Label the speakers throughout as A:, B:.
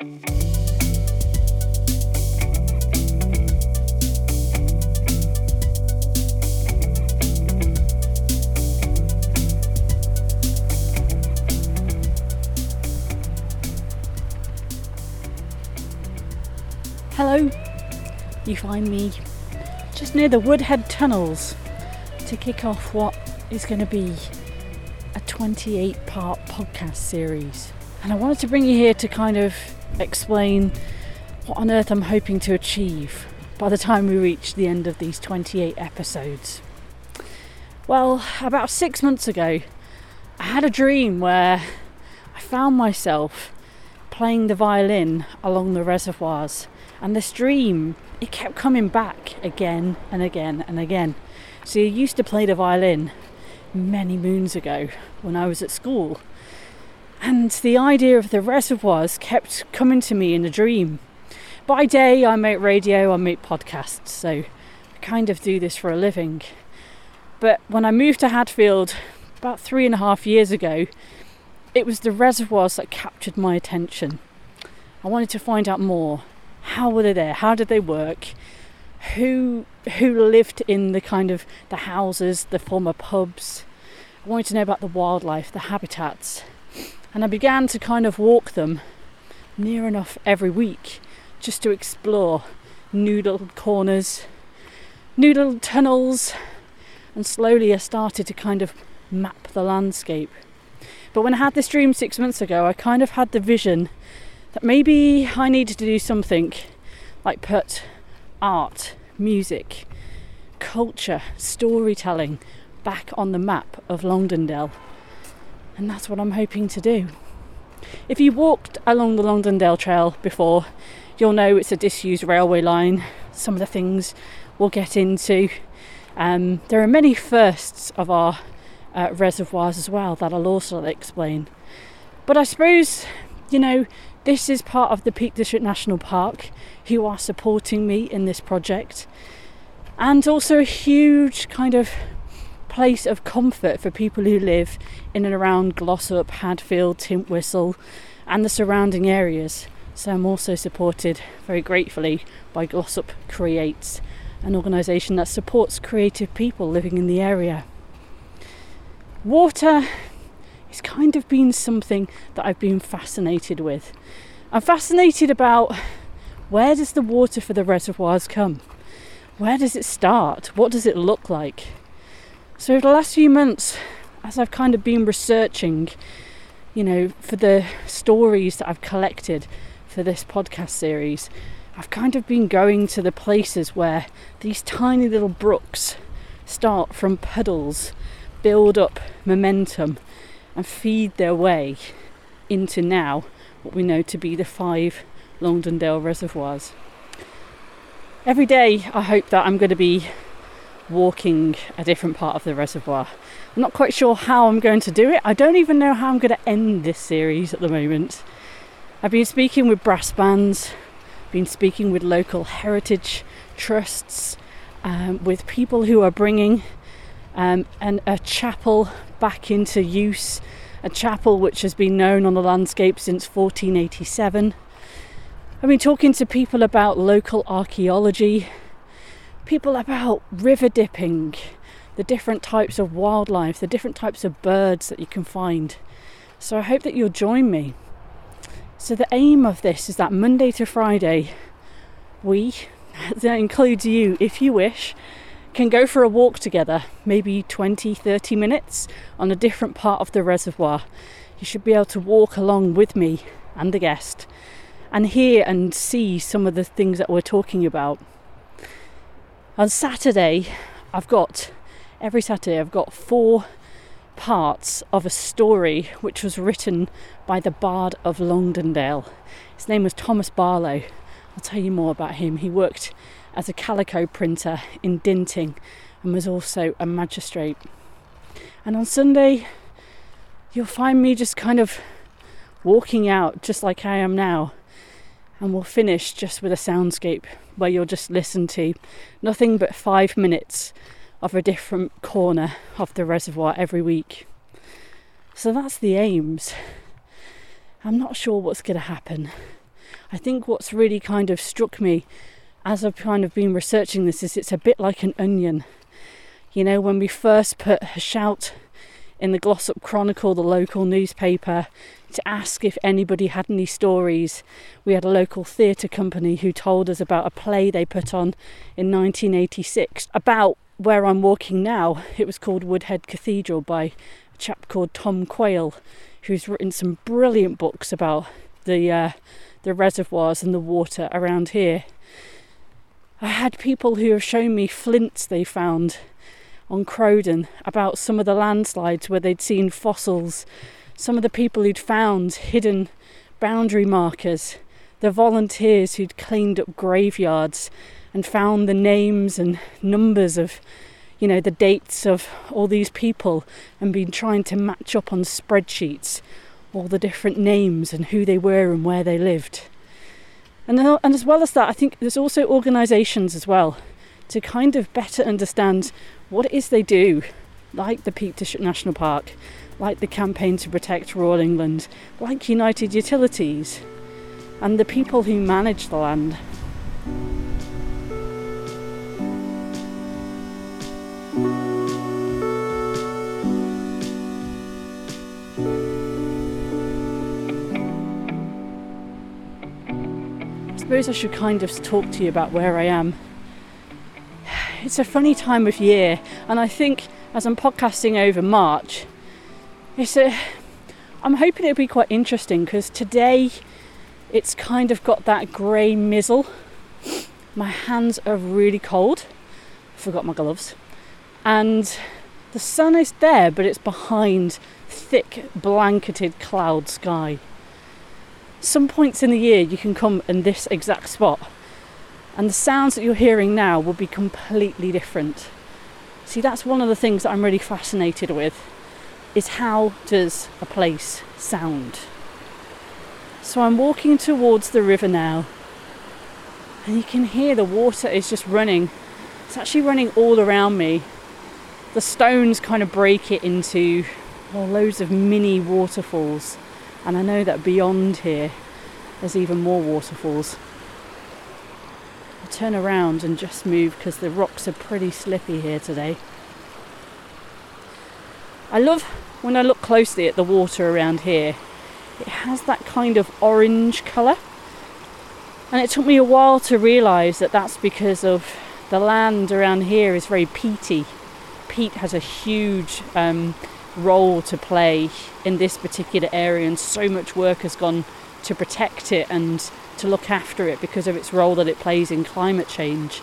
A: Hello, you find me just near the Woodhead Tunnels to kick off what is going to be a 28 part podcast series. And I wanted to bring you here to kind of explain what on earth I'm hoping to achieve by the time we reach the end of these 28 episodes. Well, about six months ago, I had a dream where I found myself playing the violin along the reservoirs and this dream, it kept coming back again and again and again. So I used to play the violin many moons ago when I was at school. And the idea of the reservoirs kept coming to me in a dream. By day, I make radio, I make podcasts, so I kind of do this for a living. But when I moved to Hadfield about three and a half years ago, it was the reservoirs that captured my attention. I wanted to find out more how were they there? How did they work? Who who lived in the kind of the houses, the former pubs? I wanted to know about the wildlife, the habitats, and I began to kind of walk them near enough every week just to explore new little corners, new little tunnels, and slowly I started to kind of map the landscape. But when I had this dream six months ago, I kind of had the vision that maybe I needed to do something like put art, music, culture, storytelling back on the map of Longdendale. And that's what I'm hoping to do. If you walked along the Longdendale Trail before, you'll know it's a disused railway line. Some of the things we'll get into. Um, there are many firsts of our uh, reservoirs as well that I'll also explain. But I suppose, you know, this is part of the Peak District National Park who are supporting me in this project, and also a huge kind of place of comfort for people who live in and around Glossop, Hadfield, Tintwistle, and the surrounding areas. So I'm also supported very gratefully by Glossop Creates, an organisation that supports creative people living in the area. Water has kind of been something that I've been fascinated with. I'm fascinated about where does the water for the reservoirs come? Where does it start? What does it look like? So over the last few months, as I've kind of been researching, you know, for the stories that I've collected for this podcast series, I've kind of been going to the places where these tiny little brooks start from puddles, build up momentum, and feed their way into now what we know to be the five Longdendale reservoirs. Every day, I hope that I'm going to be walking a different part of the reservoir. I'm not quite sure how I'm going to do it. I don't even know how I'm going to end this series at the moment. I've been speaking with brass bands, been speaking with local heritage trusts, um, with people who are bringing um, and a chapel back into use, a chapel which has been known on the landscape since 1487. I've been talking to people about local archaeology, people about river dipping, the different types of wildlife, the different types of birds that you can find. So I hope that you'll join me. So the aim of this is that Monday to Friday, we, that includes you if you wish, can go for a walk together, maybe 20, 30 minutes on a different part of the reservoir. You should be able to walk along with me and the guest and hear and see some of the things that we're talking about. On Saturday, I've got every Saturday, I've got four parts of a story which was written by the Bard of Longdendale. His name was Thomas Barlow. I'll tell you more about him. He worked as a calico printer in Dinting and was also a magistrate. And on Sunday, you'll find me just kind of walking out just like I am now. And we'll finish just with a soundscape where you'll just listen to nothing but five minutes of a different corner of the reservoir every week. So that's the aims. I'm not sure what's going to happen. I think what's really kind of struck me as I've kind of been researching this is it's a bit like an onion. You know, when we first put a shout in the Glossop Chronicle, the local newspaper, to ask if anybody had any stories. We had a local theatre company who told us about a play they put on in 1986 about where I'm walking now. It was called Woodhead Cathedral by a chap called Tom Quayle, who's written some brilliant books about the uh, the reservoirs and the water around here. I had people who have shown me flints they found on Crowden about some of the landslides where they'd seen fossils, some of the people who'd found hidden boundary markers, the volunteers who'd cleaned up graveyards and found the names and numbers of you know the dates of all these people and been trying to match up on spreadsheets all the different names and who they were and where they lived. And, uh, and as well as that i think there's also organizations as well to kind of better understand what it is they do, like the Peak District National Park, like the Campaign to Protect Rural England, like United Utilities, and the people who manage the land. I suppose I should kind of talk to you about where I am it's a funny time of year, and I think as I'm podcasting over March, it's a. I'm hoping it'll be quite interesting because today it's kind of got that grey mizzle. My hands are really cold. I forgot my gloves. And the sun is there, but it's behind thick, blanketed cloud sky. Some points in the year you can come in this exact spot and the sounds that you're hearing now will be completely different. See, that's one of the things that I'm really fascinated with is how does a place sound? So I'm walking towards the river now, and you can hear the water is just running. It's actually running all around me. The stones kind of break it into well, loads of mini waterfalls, and I know that beyond here there's even more waterfalls turn around and just move because the rocks are pretty slippy here today. I love when I look closely at the water around here, it has that kind of orange colour. And it took me a while to realise that that's because of the land around here is very peaty. Peat has a huge um, role to play in this particular area, and so much work has gone to protect it and to look after it because of its role that it plays in climate change.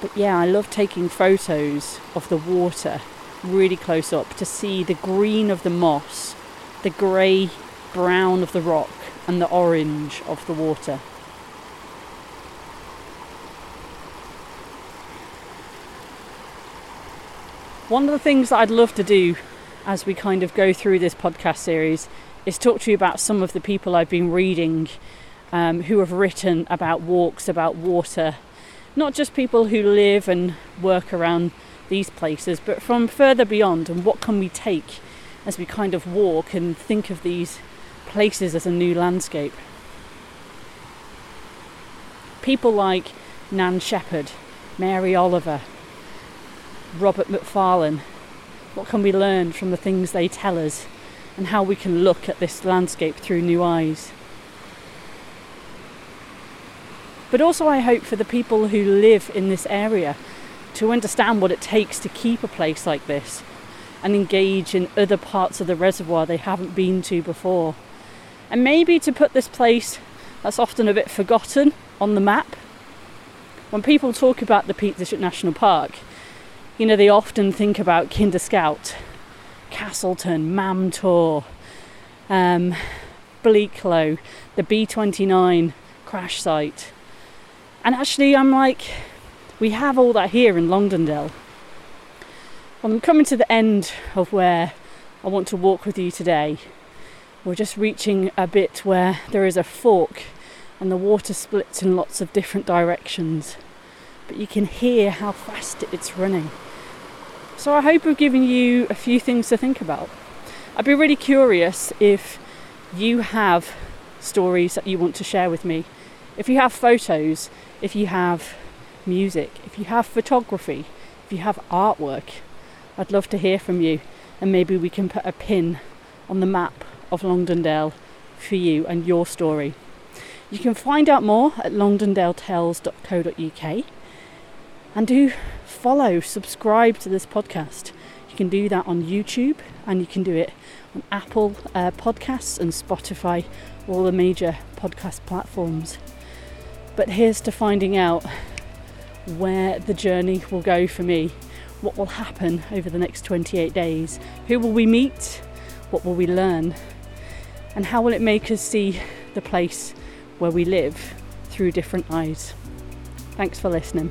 A: But yeah, I love taking photos of the water really close up to see the green of the moss, the grey brown of the rock, and the orange of the water. One of the things that I'd love to do as we kind of go through this podcast series is talk to you about some of the people I've been reading um, who have written about walks, about water. Not just people who live and work around these places, but from further beyond, and what can we take as we kind of walk and think of these places as a new landscape. People like Nan Shepherd, Mary Oliver, Robert Macfarlane. What can we learn from the things they tell us and how we can look at this landscape through new eyes? But also, I hope for the people who live in this area to understand what it takes to keep a place like this and engage in other parts of the reservoir they haven't been to before. And maybe to put this place that's often a bit forgotten on the map. When people talk about the Peak District National Park, you know, they often think about Kinder Scout, Castleton, Mam um, Bleaklow, the B29 crash site. And actually, I'm like, we have all that here in Longdendale. Well, I'm coming to the end of where I want to walk with you today. We're just reaching a bit where there is a fork and the water splits in lots of different directions. But you can hear how fast it's running. So I hope I've given you a few things to think about. I'd be really curious if you have stories that you want to share with me. If you have photos, if you have music, if you have photography, if you have artwork, I'd love to hear from you and maybe we can put a pin on the map of Longdendale for you and your story. You can find out more at longdendaletales.co.uk and do follow, subscribe to this podcast. You can do that on YouTube and you can do it on Apple uh, Podcasts and Spotify, all the major podcast platforms. But here's to finding out where the journey will go for me, what will happen over the next 28 days, who will we meet, what will we learn, and how will it make us see the place where we live through different eyes. Thanks for listening.